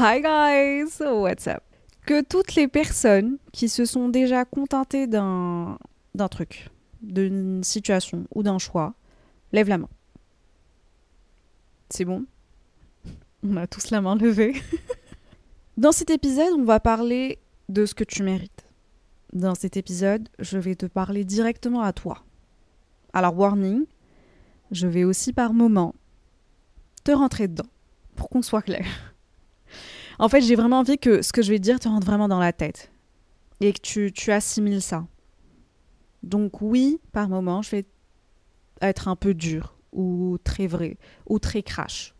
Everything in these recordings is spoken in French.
Hi guys, what's up? Que toutes les personnes qui se sont déjà contentées d'un truc, d'une situation ou d'un choix, lèvent la main. C'est bon? On a tous la main levée. Dans cet épisode, on va parler de ce que tu mérites. Dans cet épisode, je vais te parler directement à toi. Alors, warning, je vais aussi par moments te rentrer dedans, pour qu'on soit clair. En fait, j'ai vraiment envie que ce que je vais te dire te rentre vraiment dans la tête et que tu, tu assimiles ça. Donc oui, par moments, je vais être un peu dur ou très vrai ou très crash.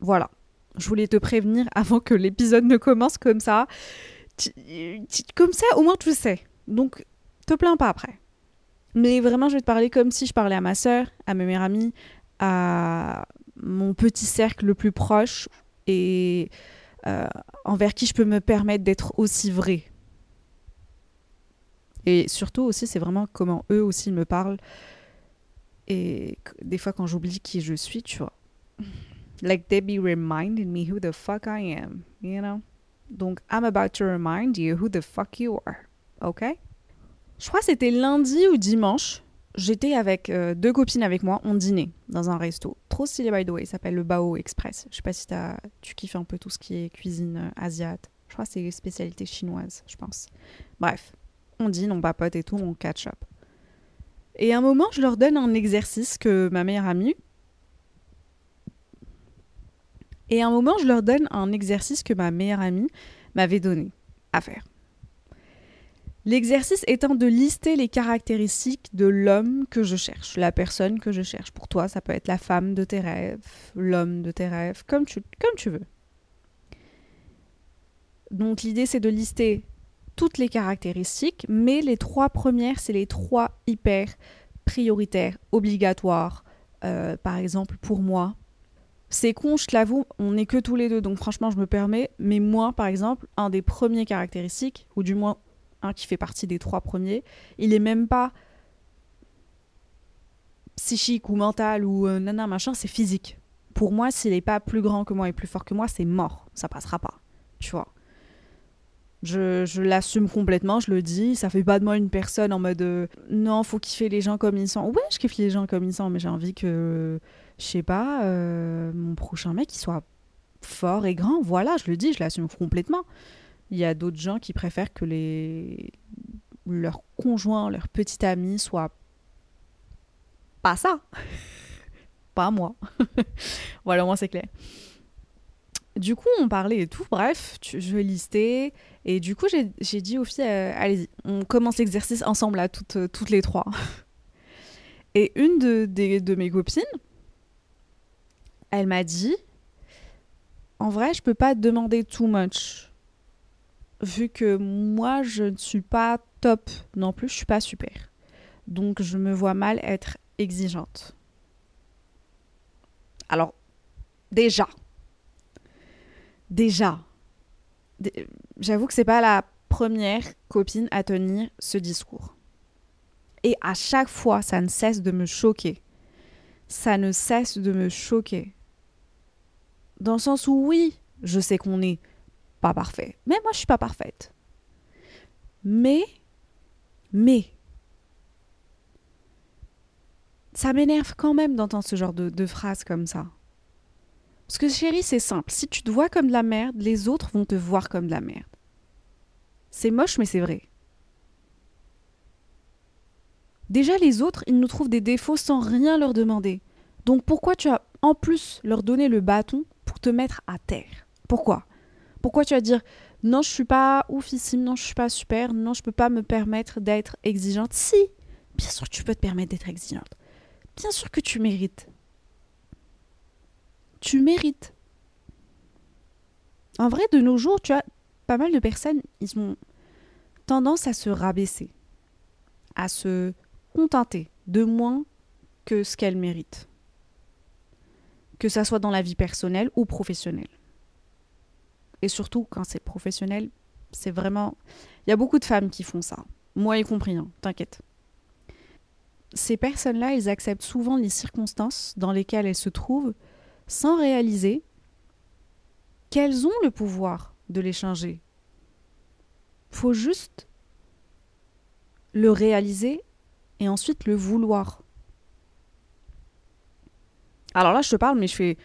Voilà. Je voulais te prévenir avant que l'épisode ne commence comme ça. Comme ça, au moins tu le sais. Donc, te plains pas après. Mais vraiment, je vais te parler comme si je parlais à ma sœur, à ma meilleure amie, à mon petit cercle le plus proche et euh, envers qui je peux me permettre d'être aussi vrai. Et surtout aussi, c'est vraiment comment eux aussi me parlent. Et des fois, quand j'oublie qui je suis, tu vois. Like they be reminding me who the fuck I am, you know? Donc, I'm about to remind you who the fuck you are, ok? Je crois que c'était lundi ou dimanche. J'étais avec euh, deux copines avec moi, on dînait dans un resto. Trop stylé, by the way, il s'appelle le Bao Express. Je sais pas si tu kiffes un peu tout ce qui est cuisine euh, asiate. Je crois que c'est spécialité chinoise, je pense. Bref, on dîne, on papote et tout, on catch up. Et un moment, je leur donne un exercice que ma meilleure amie. Et à un moment, je leur donne un exercice que ma meilleure amie m'avait donné à faire. L'exercice étant de lister les caractéristiques de l'homme que je cherche, la personne que je cherche. Pour toi, ça peut être la femme de tes rêves, l'homme de tes rêves, comme tu, veux. Donc l'idée, c'est de lister toutes les caractéristiques, mais les trois premières, c'est les trois hyper prioritaires, obligatoires. Euh, par exemple, pour moi, c'est con, je te l'avoue, on n'est que tous les deux, donc franchement, je me permets. Mais moi, par exemple, un des premiers caractéristiques, ou du moins un qui fait partie des trois premiers, il est même pas psychique ou mental ou euh, machin, c'est physique. Pour moi, s'il n'est pas plus grand que moi et plus fort que moi, c'est mort. Ça passera pas. Tu vois. Je, je l'assume complètement, je le dis. Ça fait pas de moi une personne en mode euh, non, faut kiffer les gens comme ils sont. Ouais, je kiffe les gens comme ils sont, mais j'ai envie que, je sais pas, euh, mon prochain mec, soit fort et grand. Voilà, je le dis, je l'assume complètement. Il y a d'autres gens qui préfèrent que les leurs conjoints, leurs petits amis soient pas ça. pas moi. voilà, moins c'est clair. Du coup, on parlait et tout. Bref, tu- je lister. Et du coup, j'ai dit aux filles, euh, allez-y, on commence l'exercice ensemble, là, toutes, euh, toutes les trois. Et une de, de mes copines, elle m'a dit, en vrai, je peux pas demander too much. Vu que moi, je ne suis pas top non plus, je suis pas super. Donc, je me vois mal être exigeante. Alors, déjà, déjà, dé- j'avoue que c'est pas la première copine à tenir ce discours. Et à chaque fois, ça ne cesse de me choquer. Ça ne cesse de me choquer. Dans le sens où oui, je sais qu'on n'est parfait. Mais moi, je suis pas parfaite. Mais, mais, ça m'énerve quand même d'entendre ce genre de, de phrases comme ça. Parce que chérie, c'est simple. Si tu te vois comme de la merde, les autres vont te voir comme de la merde. C'est moche, mais c'est vrai. Déjà, les autres, ils nous trouvent des défauts sans rien leur demander. Donc pourquoi tu as en plus leur donné le bâton pour te mettre à terre? Pourquoi? Pourquoi tu vas dire non, je suis pas oufissime, non, je suis pas super, non, je peux pas me permettre d'être exigeante Si, Bien sûr que tu peux te permettre d'être exigeante. Bien sûr que tu mérites. Tu mérites. En vrai, de nos jours, tu as pas mal de personnes, ils ont tendance à se rabaisser, à se contenter de moins que ce qu'elles méritent. Que ça soit dans la vie personnelle ou professionnelle. Et surtout, quand c'est professionnel, c'est vraiment. Il y a beaucoup de femmes qui font ça. Moi y compris, hein, t'inquiète. Ces personnes-là, elles acceptent souvent les circonstances dans lesquelles elles se trouvent sans réaliser qu'elles ont le pouvoir de les changer. Faut juste le réaliser et ensuite le vouloir. Alors là, je te parle, mais je fais.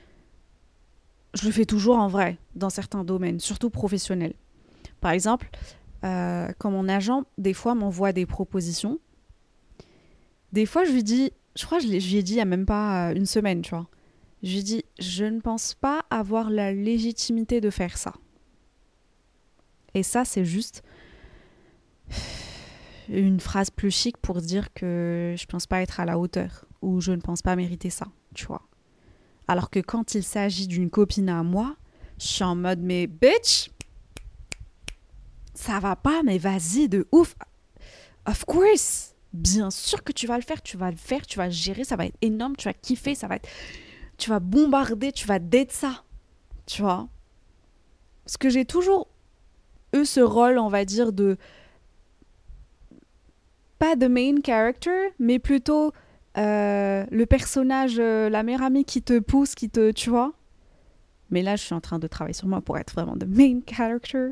Je le fais toujours en vrai, dans certains domaines, surtout professionnels. Par exemple, euh, quand mon agent, des fois, m'envoie des propositions, des fois, je lui dis. Je crois que je lui ai dit il n'y a même pas euh, une semaine, tu vois. Je lui dis Je ne pense pas avoir la légitimité de faire ça. Et ça, c'est juste une phrase plus chic pour dire que je pense pas être à la hauteur ou je ne pense pas mériter ça, tu vois. Alors que quand il s'agit d'une copine à moi, je suis en mode mais bitch, ça va pas, mais vas-y de ouf. Of course, bien sûr que tu vas le faire, tu vas le faire, tu vas gérer, ça va être énorme, tu vas kiffer, ça va être, tu vas bombarder, tu vas date ça, tu vois? Parce que j'ai toujours eu ce rôle, on va dire, de pas de main character, mais plutôt euh, le personnage, euh, la meilleure amie qui te pousse, qui te, tu vois. Mais là, je suis en train de travailler sur moi pour être vraiment de main character.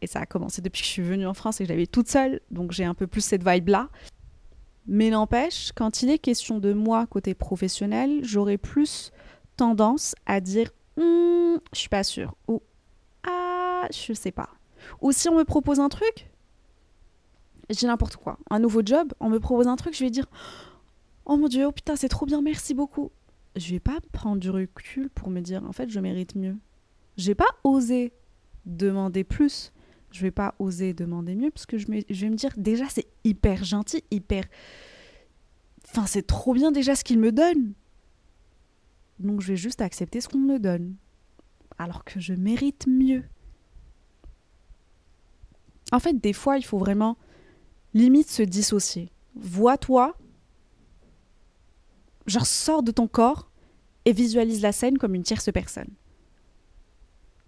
Et ça a commencé depuis que je suis venue en France et que j'avais toute seule, donc j'ai un peu plus cette vibe-là. Mais n'empêche, quand il est question de moi côté professionnel, j'aurais plus tendance à dire hm, je suis pas sûre ou ah, je sais pas. Ou si on me propose un truc, j'ai n'importe quoi, un nouveau job, on me propose un truc, je vais dire Oh mon dieu, oh putain, c'est trop bien, merci beaucoup. Je vais pas prendre du recul pour me dire en fait, je mérite mieux. J'ai pas osé demander plus. Je vais pas oser demander mieux parce que je, je vais me dire déjà c'est hyper gentil, hyper Enfin, c'est trop bien déjà ce qu'il me donne. Donc je vais juste accepter ce qu'on me donne. Alors que je mérite mieux. En fait, des fois, il faut vraiment limite se dissocier. Vois-toi, genre sors de ton corps et visualise la scène comme une tierce personne.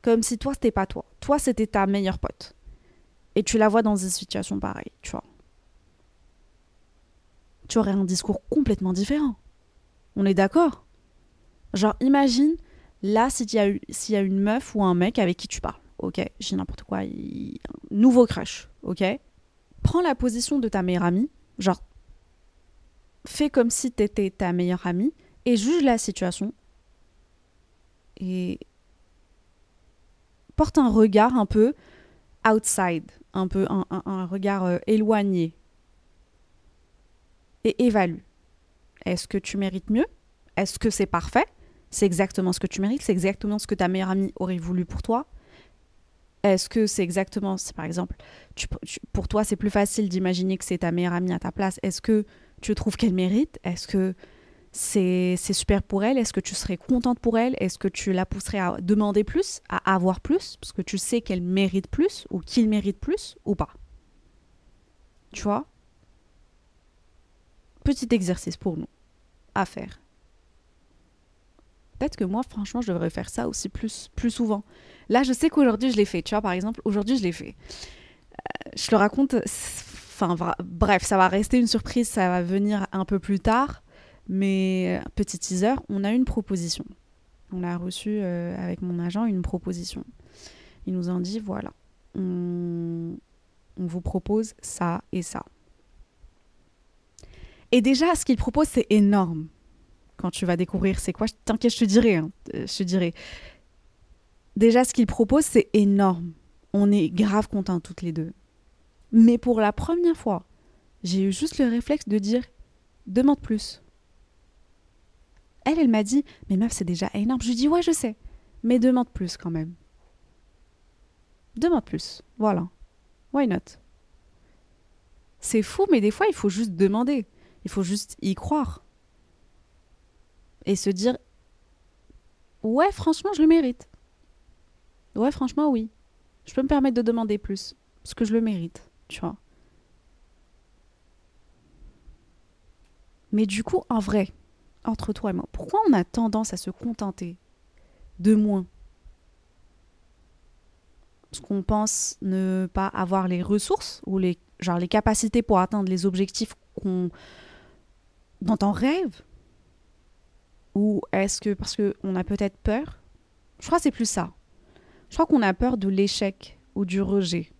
Comme si toi, c'était pas toi. Toi, c'était ta meilleure pote. Et tu la vois dans une situation pareille, tu vois. Tu aurais un discours complètement différent. On est d'accord? Genre, imagine, là, s'il y, a une meuf ou un mec avec qui tu parles, ok? J'ai n'importe quoi, nouveau crush, ok? Prends la position de ta meilleure amie, genre fais comme si tu étais ta meilleure amie et juge la situation et porte un regard un peu outside, un peu un, regard euh, éloigné et évalue. Est-ce que tu mérites mieux? Est-ce que c'est parfait? C'est exactement ce que tu mérites C'est exactement ce que ta meilleure amie aurait voulu pour toi? Est-ce que c'est exactement, par exemple, pour toi c'est plus facile d'imaginer que c'est ta meilleure amie à ta place? Est-ce que tu trouves qu'elle mérite? Est-ce que c'est super pour elle? Est-ce que tu serais contente pour elle? Est-ce que tu la pousserais à demander plus, à avoir plus, parce que tu sais qu'elle mérite plus ou qu'il mérite plus ou pas Tu vois? Petit exercice pour nous à faire. Peut-être que moi, franchement, je devrais faire ça aussi plus, plus souvent. Là, je sais qu'aujourd'hui, je l'ai fait. Tu vois, par exemple, aujourd'hui, je l'ai fait. Euh, je le raconte. Bref, ça va rester une surprise. Ça va venir un peu plus tard. Mais euh, petit teaser, on a une proposition. On a reçu euh, avec mon agent une proposition. Ils nous ont dit voilà, on, vous propose ça et ça. Et déjà, ce qu'ils proposent, c'est énorme quand tu vas découvrir c'est quoi. T'inquiète, je te dirai. Hein, je te dirai. Déjà, ce qu'il propose, c'est énorme. On est grave contents toutes les deux. Mais pour la première fois, j'ai eu juste le réflexe de dire demande plus. Elle, elle m'a dit mais meuf, c'est déjà énorme. Je lui dis ouais, je sais, mais demande plus quand même. Demande plus. Voilà. Why not? C'est fou, mais des fois, il faut juste demander. Il faut juste y croire. Et se dire Ouais, franchement, je le mérite. Ouais, franchement, oui. Je peux me permettre de demander plus. Parce que je le mérite, tu. Mais du coup, en vrai, entre toi et moi, pourquoi on a tendance à se contenter de moins? Parce qu'on pense ne pas avoir les ressources ou les capacités pour atteindre les objectifs qu'on, dont on rêve? Ou est-ce que parce qu'on a peut-être peur? Je crois que c'est plus ça. Je crois qu'on a peur de l'échec ou du rejet.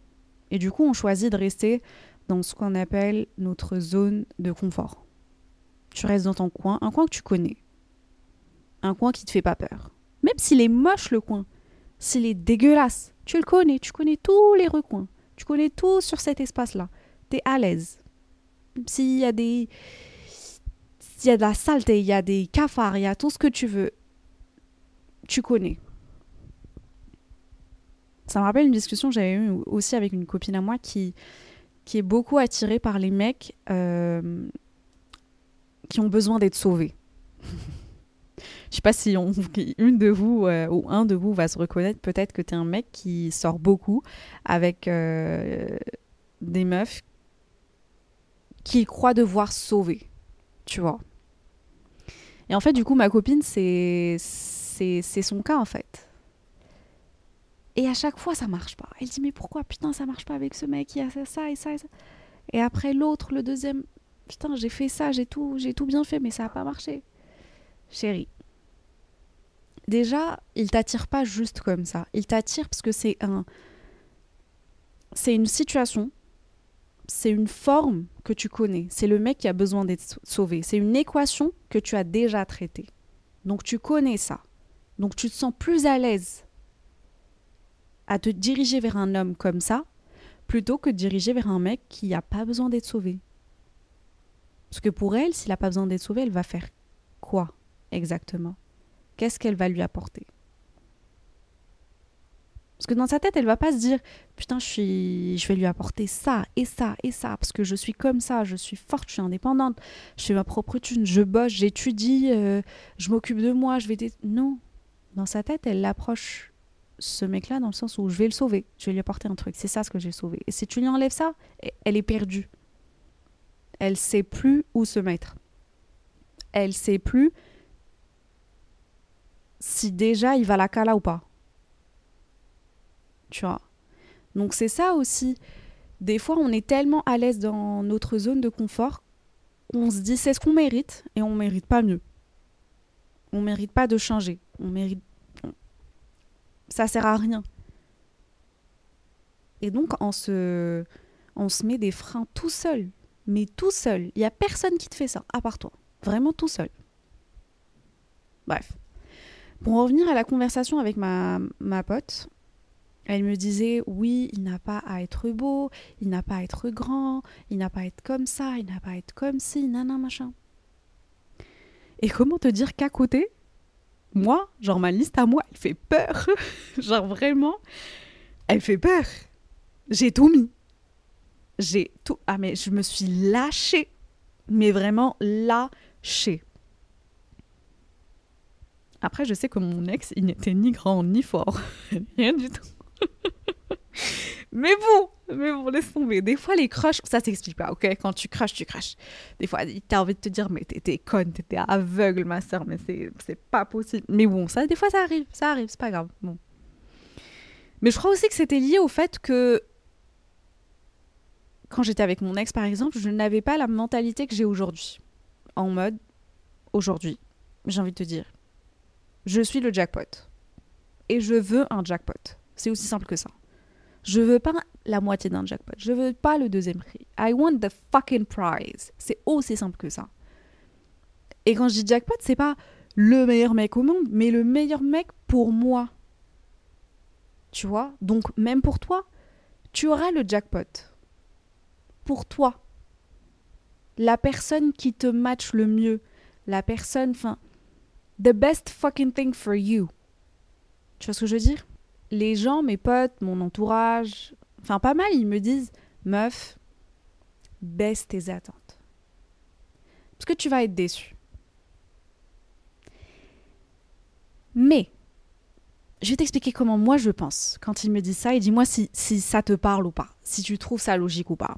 Et du coup, on choisit de rester dans ce qu'on appelle notre zone de confort. Tu restes dans ton coin, un coin que tu connais. Un coin qui te fait pas peur. Même s'il est moche le coin, s'il est dégueulasse, tu le connais, tu connais tous les recoins, tu connais tout sur cet espace-là. Tu es à l'aise. S'il y a des s'il y a de la saleté, il y a des cafards, il y a tout ce que tu veux, tu connais. Ça me rappelle une discussion que j'avais eue aussi avec une copine à moi qui, qui est beaucoup attirée par les mecs euh, qui ont besoin d'être sauvés. Je sais pas si une de vous euh, ou un de vous va se reconnaître. Peut-être que tu es un mec qui sort beaucoup avec euh, des meufs qui croient devoir sauver. Tu vois. Et en fait, du coup, ma copine, c'est son cas en fait. Et à chaque fois, ça marche pas. Elle dit mais pourquoi? Putain ça marche pas avec ce mec qui a ça et ça et ça. Et après l'autre, le deuxième, putain, j'ai fait ça, j'ai tout, j'ai tout bien fait, mais ça n'a pas marché. Chérie, déjà, il t'attire pas juste comme ça. Il t'attire parce que c'est un, c'est une situation, c'est une forme que tu connais. C'est le mec qui a besoin d'être sauvé. C'est une équation que tu as déjà traitée. Donc tu connais ça. Donc tu te sens plus à l'aise à te diriger vers un homme comme ça plutôt que diriger vers un mec qui n'a pas besoin d'être sauvé. Parce que pour elle, s'il n'a pas besoin d'être sauvé, elle va faire quoi exactement? Qu'est-ce qu'elle va lui apporter? Parce que dans sa tête, elle va pas se dire putain, je suis, je vais lui apporter ça et ça et ça parce que je suis comme ça, je suis forte, je suis indépendante, je fais ma propre thune, je bosse, j'étudie, euh, je m'occupe de moi, je vais non. Dans sa tête, elle l'approche ce mec-là dans le sens où je vais le sauver, je vais lui apporter un truc, c'est ça ce que j'ai sauvé. Et si tu lui enlèves ça, elle est perdue elle sait plus où se mettre. Elle sait plus si déjà il va la cala ou pas. Tu vois? Donc c'est ça aussi. Des fois, on est tellement à l'aise dans notre zone de confort qu'on se dit c'est ce qu'on mérite et on mérite pas mieux. On mérite pas de changer. On mérite. Ça sert à rien. Et donc, on se, on se met des freins tout seul mais tout seul. Il n'y a personne qui te fait ça, à part toi. Vraiment tout seul. Bref. Pour revenir à la conversation avec ma, ma pote, elle me disait oui, il n'a pas à être beau, il n'a pas à être grand, il n'a pas à être comme ça, il n'a pas à être comme ci, nana, machin. Et comment te dire qu'à côté, moi, genre ma liste à moi, elle fait peur. genre vraiment, elle fait peur. J'ai tout mis j'ai tout. Ah, mais je me suis lâchée. Mais vraiment lâchée. Après, je sais que mon ex, il n'était ni grand ni fort. Rien du tout. mais bon, mais bon, laisse tomber. Des fois, les crushs, ça s'explique pas, ok? Quand tu crushes, tu crushes. Des fois, t'as envie de te dire, mais t'étais conne, t'étais aveugle, ma soeur, mais c'est pas possible. Mais bon, ça, des fois, ça arrive, ça arrive, c'est pas grave. Bon. Mais je crois aussi que c'était lié au fait que quand j'étais avec mon ex, par exemple, je n'avais pas la mentalité que j'ai aujourd'hui. En mode, aujourd'hui, j'ai envie de te dire, je suis le jackpot. Et je veux un jackpot. C'est aussi simple que ça. Je veux pas la moitié d'un jackpot. Je veux pas le deuxième prix. I want the fucking prize. C'est aussi simple que ça. Et quand je dis jackpot, c'est pas le meilleur mec au monde, mais le meilleur mec pour moi. Tu vois? Donc, même pour toi, tu auras le jackpot pour toi. La personne qui te match le mieux. La personne, enfin, the best fucking thing for you. Tu vois ce que je veux dire? Les gens, mes potes, mon entourage, enfin pas mal, ils me disent, meuf, baisse tes attentes. Parce que tu vas être déçu. Mais, je vais t'expliquer comment moi je pense quand il me dit ça et dis-moi si, ça te parle ou pas, si tu trouves ça logique ou pas.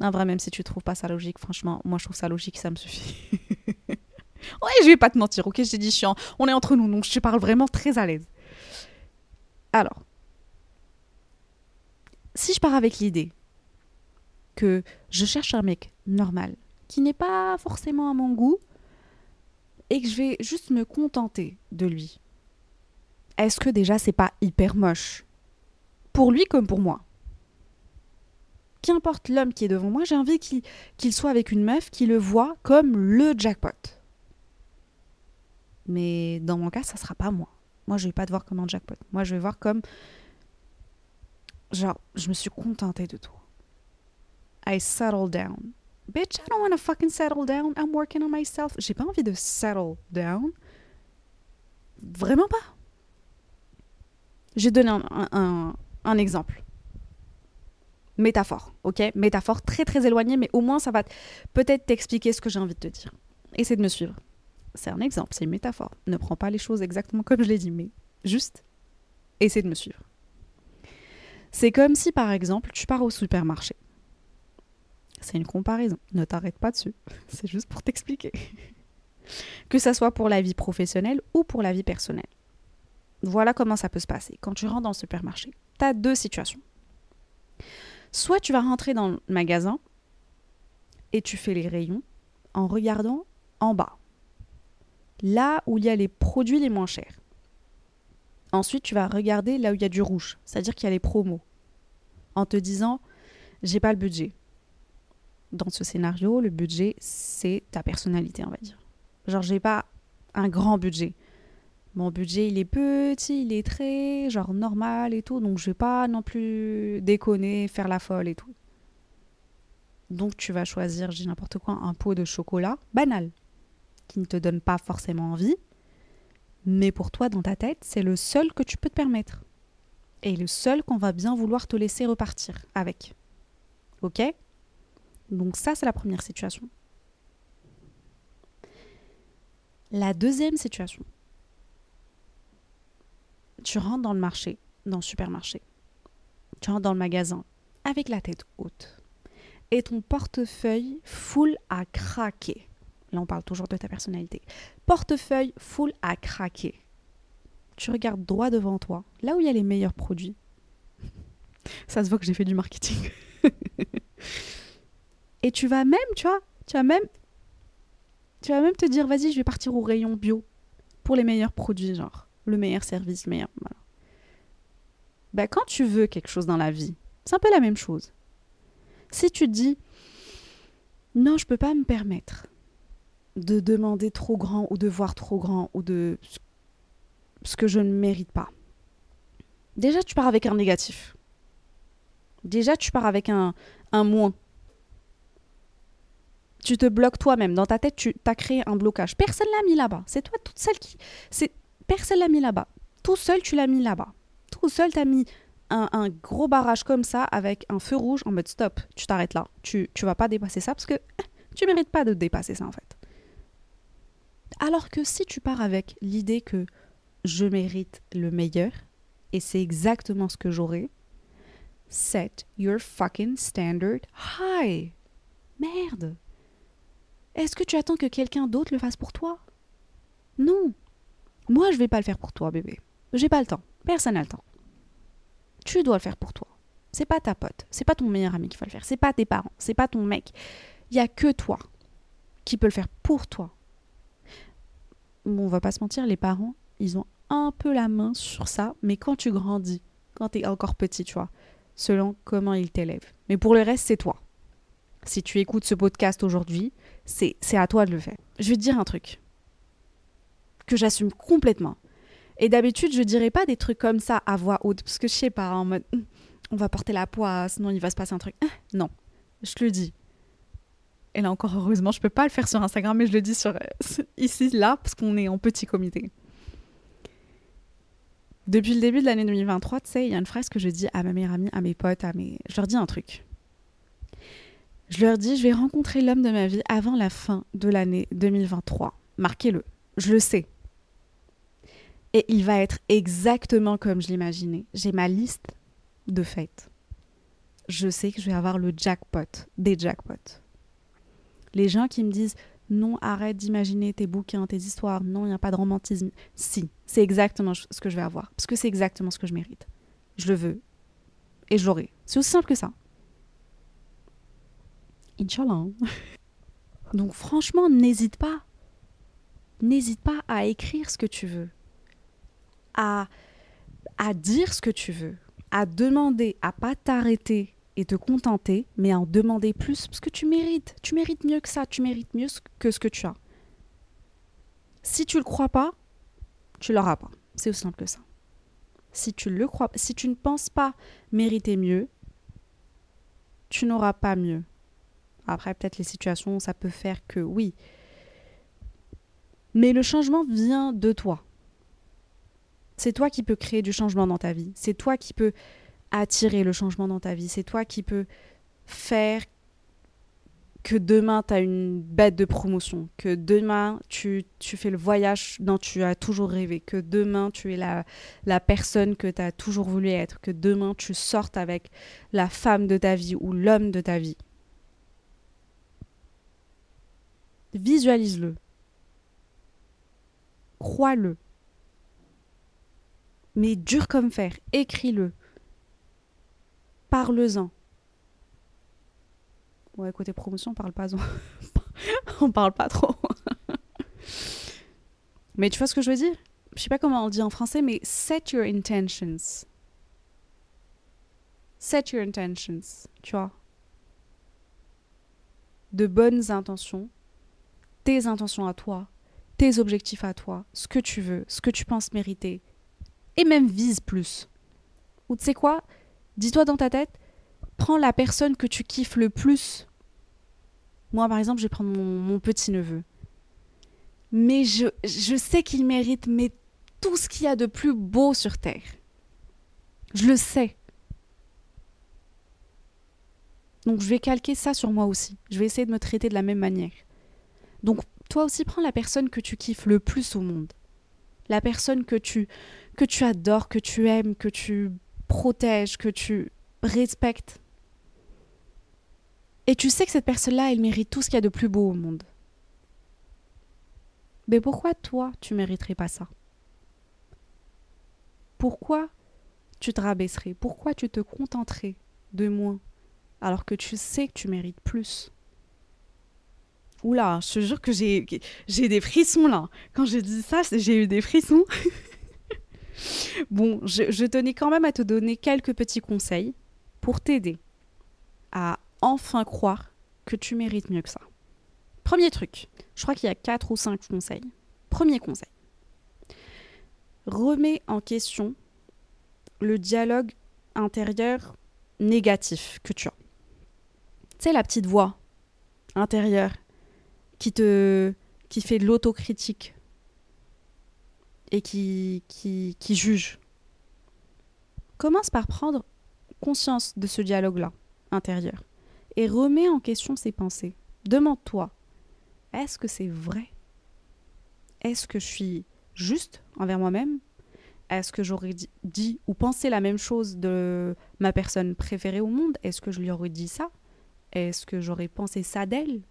En vrai, même si tu trouves pas ça logique, franchement, moi je trouve ça logique, ça me suffit. ouais, je vais pas te mentir, ok, je t'ai dit chiant. On est entre nous, donc je te parle vraiment très à l'aise. Alors, si je pars avec l'idée que je cherche un mec normal, qui n'est pas forcément à mon goût, et que je vais juste me contenter de lui, est-ce que déjà c'est pas hyper moche? Pour lui comme pour moi. Qu'importe l'homme qui est devant moi, j'ai envie qu'il soit avec une meuf qui le voit comme le jackpot. Mais dans mon cas, ça sera pas moi. Moi, je vais pas te voir comme un jackpot. Moi, je vais voir comme genre, je me suis contentée de toi. I settle down. Bitch, I don't want to fucking settle down. I'm working on myself. J'ai pas envie de settle down. Vraiment pas. J'ai donné un, un, un, exemple. Métaphore, ok? Métaphore très très éloignée, mais au moins ça va peut-être t'expliquer ce que j'ai envie de te dire. Essaie de me suivre. C'est un exemple, c'est une métaphore. Ne prends pas les choses exactement comme je l'ai dit, mais juste essaie de me suivre. C'est comme si par exemple tu pars au supermarché. C'est une comparaison, ne t'arrête pas dessus, c'est juste pour t'expliquer. que ça soit pour la vie professionnelle ou pour la vie personnelle. Voilà comment ça peut se passer. Quand tu rentres dans le supermarché, tu as deux situations. Soit tu vas rentrer dans le magasin et tu fais les rayons en regardant en bas, là où il y a les produits les moins chers. Ensuite, tu vas regarder là où il y a du rouge, c'est-à-dire qu'il y a les promos, en te disant j'ai pas le budget. Dans ce scénario, le budget, c'est ta personnalité, on va dire. Genre, j'ai pas un grand budget. Mon budget, il est petit, il est très genre normal et tout, donc je vais pas non plus déconner, faire la folle et tout. Donc tu vas choisir, j'ai n'importe quoi, un pot de chocolat banal, qui ne te donne pas forcément envie, mais pour toi, dans ta tête, c'est le seul que tu peux te permettre. Et le seul qu'on va bien vouloir te laisser repartir avec. Ok? Donc ça, c'est la première situation. La deuxième situation, tu rentres dans le marché, dans le supermarché, tu rentres dans le magasin avec la tête haute et ton portefeuille full à craquer. Là, on parle toujours de ta personnalité. Portefeuille full à craquer. Tu regardes droit devant toi, là où il y a les meilleurs produits. Ça se voit que j'ai fait du marketing. et tu vas même, tu vois, tu vas même, tu vas même te dire, vas-y, je vais partir au rayon bio pour les meilleurs produits, genre le meilleur service, le meilleur. Ben, quand tu veux quelque chose dans la vie, c'est un peu la même chose. Si tu dis non, je peux pas me permettre de demander trop grand ou de voir trop grand ou de ce que je ne mérite pas. Déjà, tu pars avec un négatif. Déjà, tu pars avec un, un moins. Tu te bloques toi-même. Dans ta tête, tu as créé un blocage. Personne l'a mis là-bas. C'est toi toute seule qui. C'est Personne l'a mis là-bas. Tout seul, tu l'as mis là-bas. Tout seul, tu as mis un, gros barrage comme ça avec un feu rouge en mode stop, tu t'arrêtes là. Tu, tu vas pas dépasser ça parce que tu mérites pas de dépasser ça en fait. Alors que si tu pars avec l'idée que je mérite le meilleur, et c'est exactement ce que j'aurai, set your fucking standard high. Merde. Est-ce que tu attends que quelqu'un d'autre le fasse pour toi? Non. Moi, je vais pas le faire pour toi, bébé. J'ai pas le temps. Personne n'a le temps. Tu dois le faire pour toi. C'est pas ta pote, c'est pas ton meilleur ami qui va le faire, c'est pas tes parents, c'est pas ton mec. Il y a que toi qui peut le faire pour toi. Bon, on va pas se mentir, les parents, ils ont un peu la main sur ça, mais quand tu grandis, quand tu es encore petit, tu vois, selon comment ils t'élèvent. Mais pour le reste, c'est toi. Si tu écoutes ce podcast aujourd'hui, c'est à toi de le faire. Je vais te dire un truc que j'assume complètement. Et d'habitude, je dirais pas des trucs comme ça à voix haute, parce que je sais pas, en mode on va porter la poisse, sinon il va se passer un truc. Non, je le dis. Et là encore, heureusement, je peux pas le faire sur Instagram, mais je le dis sur, ici, là, parce qu'on est en petit comité. Depuis le début de l'année 2023, tu sais, il y a une phrase que je dis à ma meilleure amie, à mes potes, à mes... Je leur dis un truc. Je leur dis, je vais rencontrer l'homme de ma vie avant la fin de l'année 2023. Marquez-le. Je le sais. Et il va être exactement comme je l'imaginais. J'ai ma liste de fêtes. Je sais que je vais avoir le jackpot, des jackpots. Les gens qui me disent non, arrête d'imaginer tes bouquins, tes histoires, non, il n'y a pas de romantisme. Si, c'est exactement ce que je vais avoir, parce que c'est exactement ce que je mérite. Je le veux, et je l'aurai. C'est aussi simple que ça. Inch'Allah. Hein. Donc franchement, n'hésite pas. N'hésite pas à écrire ce que tu veux. À, dire ce que tu veux. À demander, à pas t'arrêter et te contenter, mais à en demander plus parce que tu mérites. Tu mérites mieux que ça. Tu mérites mieux que ce que tu as. Si tu le crois pas, tu l'auras pas. C'est aussi simple que ça. Si tu le crois, si tu ne penses pas mériter mieux, tu n'auras pas mieux. Après, peut-être les situations, ça peut faire que oui. Mais le changement vient de toi. C'est toi qui peux créer du changement dans ta vie. C'est toi qui peux attirer le changement dans ta vie. C'est toi qui peux faire que demain, tu as une bête de promotion, que demain, tu, fais le voyage dont tu as toujours rêvé, que demain, tu es la, la personne que tu as toujours voulu être, que demain, tu sortes avec la femme de ta vie ou l'homme de ta vie. Visualise-le. Crois-le. Mais dur comme fer, écris-le. Parle-en. Ouais, côté promotion, on parle pas. on parle pas trop. mais tu vois ce que je veux dire? Je sais pas comment on dit en français, mais set your intentions. Set your intentions, tu vois. De bonnes intentions tes intentions à toi, tes objectifs à toi, ce que tu veux, ce que tu penses mériter. Et même vise plus. Ou tu sais quoi? Dis-toi dans ta tête, prends la personne que tu kiffes le plus. Moi, par exemple, je vais prendre mon, petit-neveu. Mais je, je sais qu'il mérite mais tout ce qu'il y a de plus beau sur Terre. Je le sais. Donc je vais calquer ça sur moi aussi. Je vais essayer de me traiter de la même manière. Donc toi aussi prends la personne que tu kiffes le plus au monde. La personne que tu que tu adores, que tu aimes, que tu protèges, que tu respectes. Et tu sais que cette personne-là, elle mérite tout ce qu'il y a de plus beau au monde. Mais pourquoi toi, tu mériterais pas ça? Pourquoi tu te rabaisserais? Pourquoi tu te contenterais de moins alors que tu sais que tu mérites plus? Oula, je te jure que j'ai, des frissons là. Quand je dis ça, j'ai eu des frissons. bon, je, tenais quand même à te donner quelques petits conseils pour t'aider à enfin croire que tu mérites mieux que ça. Premier truc, je crois qu'il y a quatre ou cinq conseils. Premier conseil. Remets en question le dialogue intérieur négatif que tu as. Tu sais, la petite voix intérieure qui te qui fait de l'autocritique et qui, qui, juge. Commence par prendre conscience de ce dialogue-là intérieur et remets en question ses pensées. Demande-toi, est-ce que c'est vrai? Est-ce que je suis juste envers moi-même? Est-ce que j'aurais dit ou pensé la même chose de ma personne préférée au monde? Est-ce que je lui aurais dit ça? Est-ce que j'aurais pensé ça d'elle?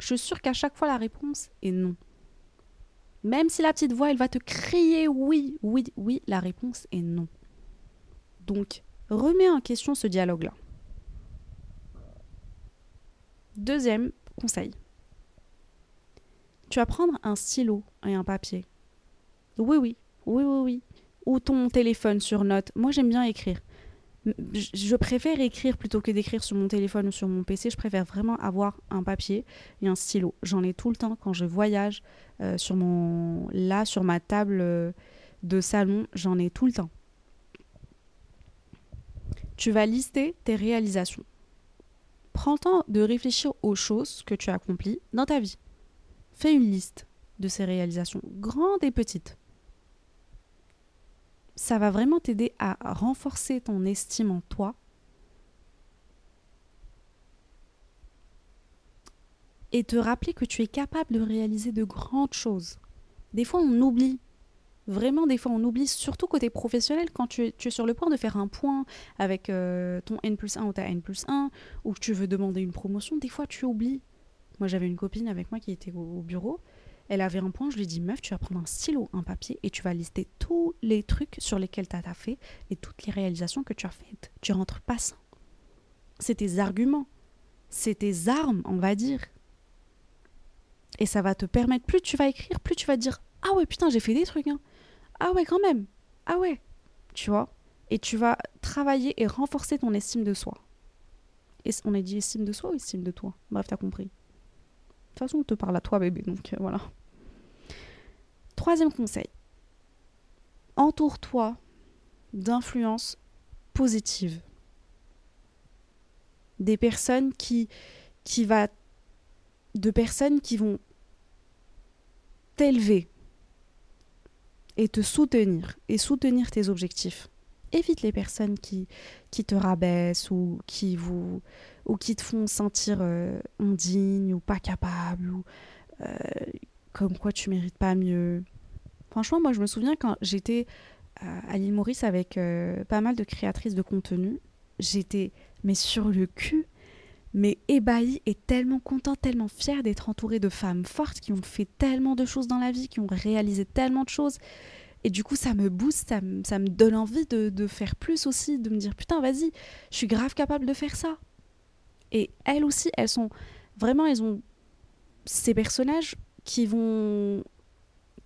Je suis sûre qu'à chaque fois la réponse est non. Même si la petite voix, elle va te crier oui, oui, oui, la réponse est non. Donc, remets en question ce dialogue-là. Deuxième conseil. Tu vas prendre un stylo et un papier. Oui, oui, oui, oui, oui. Ou ton téléphone sur note. Moi, j'aime bien écrire je préfère écrire plutôt que d'écrire sur mon téléphone ou sur mon PC. Je préfère vraiment avoir un papier et un stylo. J'en ai tout le temps quand je voyage euh, sur mon là sur ma table euh, de salon. J'en ai tout le temps. Tu vas lister tes réalisations. Prends le temps de réfléchir aux choses que tu as accomplies dans ta vie. Fais une liste de ces réalisations, grandes et petites ça va vraiment t'aider à renforcer ton estime en toi et te rappeler que tu es capable de réaliser de grandes choses. Des fois, on oublie. Vraiment, des fois, on oublie, surtout côté professionnel, quand tu es, sur le point de faire un point avec euh, ton N plus 1 ou ta N plus 1, ou que tu veux demander une promotion, des fois, tu oublies. Moi, j'avais une copine avec moi qui était au, bureau. Elle avait un point, je lui dit, meuf, tu vas prendre un stylo, un papier, et tu vas lister tous les trucs sur lesquels tu as fait et toutes les réalisations que tu as faites. Tu rentres pas sans. C'est tes arguments. C'est tes armes, on va dire. Et ça va te permettre, plus tu vas écrire, plus tu vas dire Ah ouais, putain, j'ai fait des trucs. Hein. Ah ouais, quand même. Ah ouais. Tu vois? Et tu vas travailler et renforcer ton estime de soi. Et on a dit estime de soi ou estime de toi? Bref, t'as compris. Toute façon, on te parle à toi, bébé, donc euh, voilà. Troisième conseil. Entoure-toi d'influences positives. Des personnes qui, qui va de personnes qui vont t'élever et te soutenir et soutenir tes objectifs. Évite les personnes qui, qui te rabaissent ou qui, vous, ou qui te font sentir euh, indigne ou pas capable ou euh, comme quoi tu mérites pas mieux. Franchement, moi je me souviens quand j'étais euh, à l'île Maurice avec pas mal de créatrices de contenu, j'étais mais sur le cul mais ébahie et tellement contente, tellement fière d'être entourée de femmes fortes qui ont fait tellement de choses dans la vie, qui ont réalisé tellement de choses. Et du coup, ça me booste, ça, me, donne envie de, faire plus aussi, de me dire putain, vas-y, je suis grave capable de faire ça. Et elles aussi, elles sont vraiment, elles ont ces personnages qui vont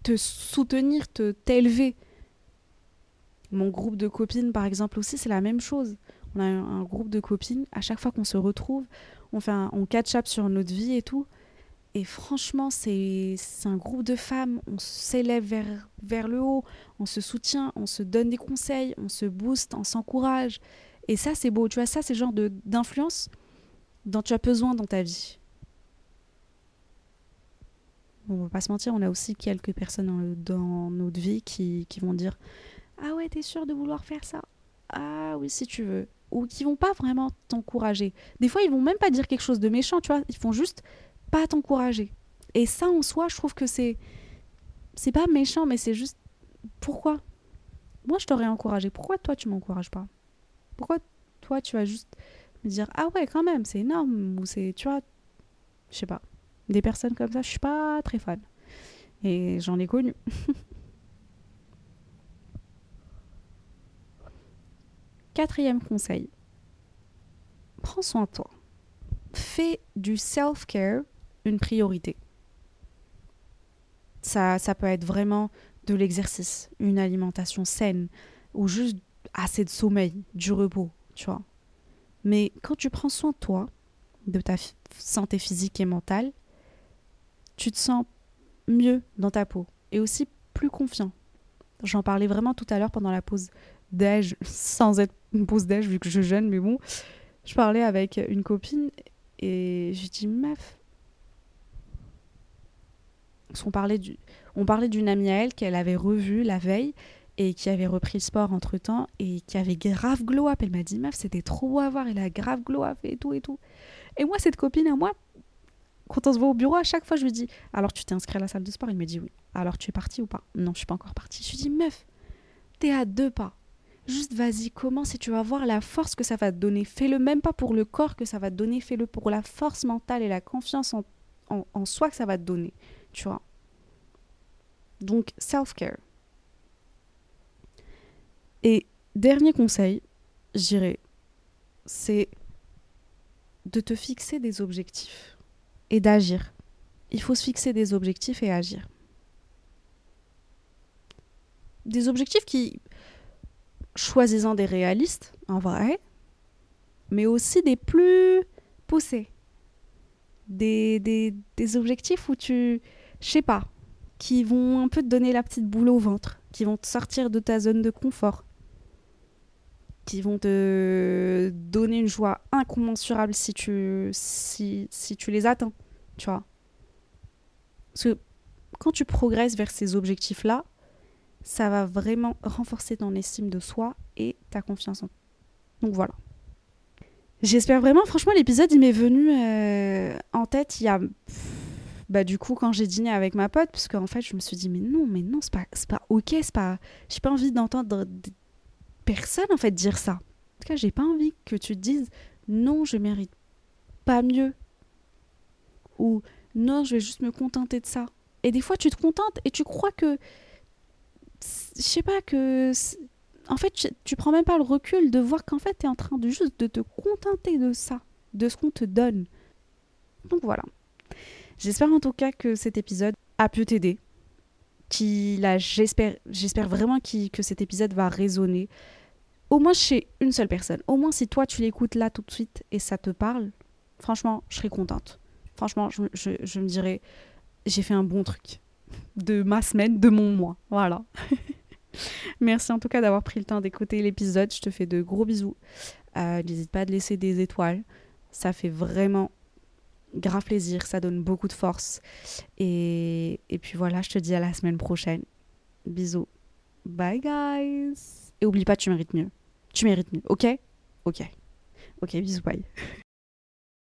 te soutenir, te t'élever. Mon groupe de copines, par exemple, aussi, c'est la même chose on a un, groupe de copines, à chaque fois qu'on se retrouve, on fait on catch-up sur notre vie et tout. Et franchement, c'est un groupe de femmes, on s'élève vers, vers le haut, on se soutient, on se donne des conseils, on se booste, on s'encourage. Et ça, c'est beau. Tu vois, ça, c'est le genre d'influence dont tu as besoin dans ta vie. on va pas se mentir, on a aussi quelques personnes dans, dans notre vie qui, vont dire Ah ouais, t'es sûr de vouloir faire ça? Ah oui, si tu veux ou qui vont pas vraiment t'encourager. Des fois, ils vont même pas dire quelque chose de méchant, tu vois, ils font juste pas t'encourager. Et ça en soi, je trouve que c'est c'est pas méchant, mais c'est juste pourquoi? Moi, je t'aurais encouragé. Pourquoi toi tu m'encourages pas? Pourquoi toi tu vas juste dire ah ouais, quand même, c'est énorme ou c'est tu vois, je sais pas. Des personnes comme ça, je suis pas très fan. Et j'en ai connu. Quatrième conseil, prends soin de toi. Fais du self-care une priorité. Ça, ça peut être vraiment de l'exercice, une alimentation saine ou juste assez de sommeil, du repos, tu vois. Mais quand tu prends soin de toi, de ta santé physique et mentale, tu te sens mieux dans ta peau et aussi plus confiant. J'en parlais vraiment tout à l'heure pendant la pause d'âge, sans être une pause d'âge vu que je jeune, mais bon, je parlais avec une copine et je dis meuf. On on parlait d'une amie à elle qu'elle avait revue la veille et qui avait repris le sport entre temps et qui avait grave glow up. Elle m'a dit meuf, c'était trop beau à voir, elle a grave glow up et tout et tout. Et moi, cette copine à moi, quand on se voit au bureau, à chaque fois, je lui dis Alors tu t'es inscrit à la salle de sport? Il me dit oui. Alors tu es partie ou pas? Non, je suis pas encore partie. Je lui dis Meuf, t'es à deux pas. Juste vas-y, commence et tu vas voir la force que ça va te donner. Fais-le même pas pour le corps que ça va te donner, fais-le pour la force mentale et la confiance en, en, soi que ça va te donner. Tu vois? Donc, self-care. Et dernier conseil, je dirais, c'est de te fixer des objectifs et d'agir. Il faut se fixer des objectifs et agir. Des objectifs qui choisissant des réalistes, en vrai, mais aussi des plus poussés. Des, des, objectifs où tu, je sais pas, qui vont un peu te donner la petite boule au ventre, qui vont te sortir de ta zone de confort, qui vont te donner une joie incommensurable si tu, si, si tu les atteins, tu vois. Parce que quand tu progresses vers ces objectifs-là, ça va vraiment renforcer ton estime de soi et ta confiance en toi. Donc voilà. J'espère vraiment, franchement, l'épisode, il m'est venu euh, en tête il y a. Bah, du coup, quand j'ai dîné avec ma pote, parce qu'en fait, je me suis dit, mais non, mais non, c'est pas, pas ok, c'est pas. J'ai pas envie d'entendre personne, en fait, dire ça. En tout cas, j'ai pas envie que tu te dises, non, je mérite pas mieux. Ou non, je vais juste me contenter de ça. Et des fois, tu te contentes et tu crois que. Je sais pas, que en fait, tu, prends même pas le recul de voir qu'en fait, tu es en train de juste de te contenter de ça, de ce qu'on te donne. Donc voilà. J'espère en tout cas que cet épisode a pu t'aider. J'espère, j'espère vraiment que cet épisode va résonner. Au moins chez une seule personne. Au moins si toi tu l'écoutes là tout de suite et ça te parle, franchement, je serais contente. Franchement, je, me dirais, j'ai fait un bon truc. De ma semaine, de mon mois. Voilà. Merci en tout cas d'avoir pris le temps d'écouter l'épisode. Je te fais de gros bisous. Euh, n'hésite pas à laisser des étoiles. Ça fait vraiment grave plaisir. Ça donne beaucoup de force. Et, puis voilà, je te dis à la semaine prochaine. Bisous. Bye guys. Et oublie pas, tu mérites mieux. Tu mérites mieux. Ok? Ok. Ok, bisous, bye.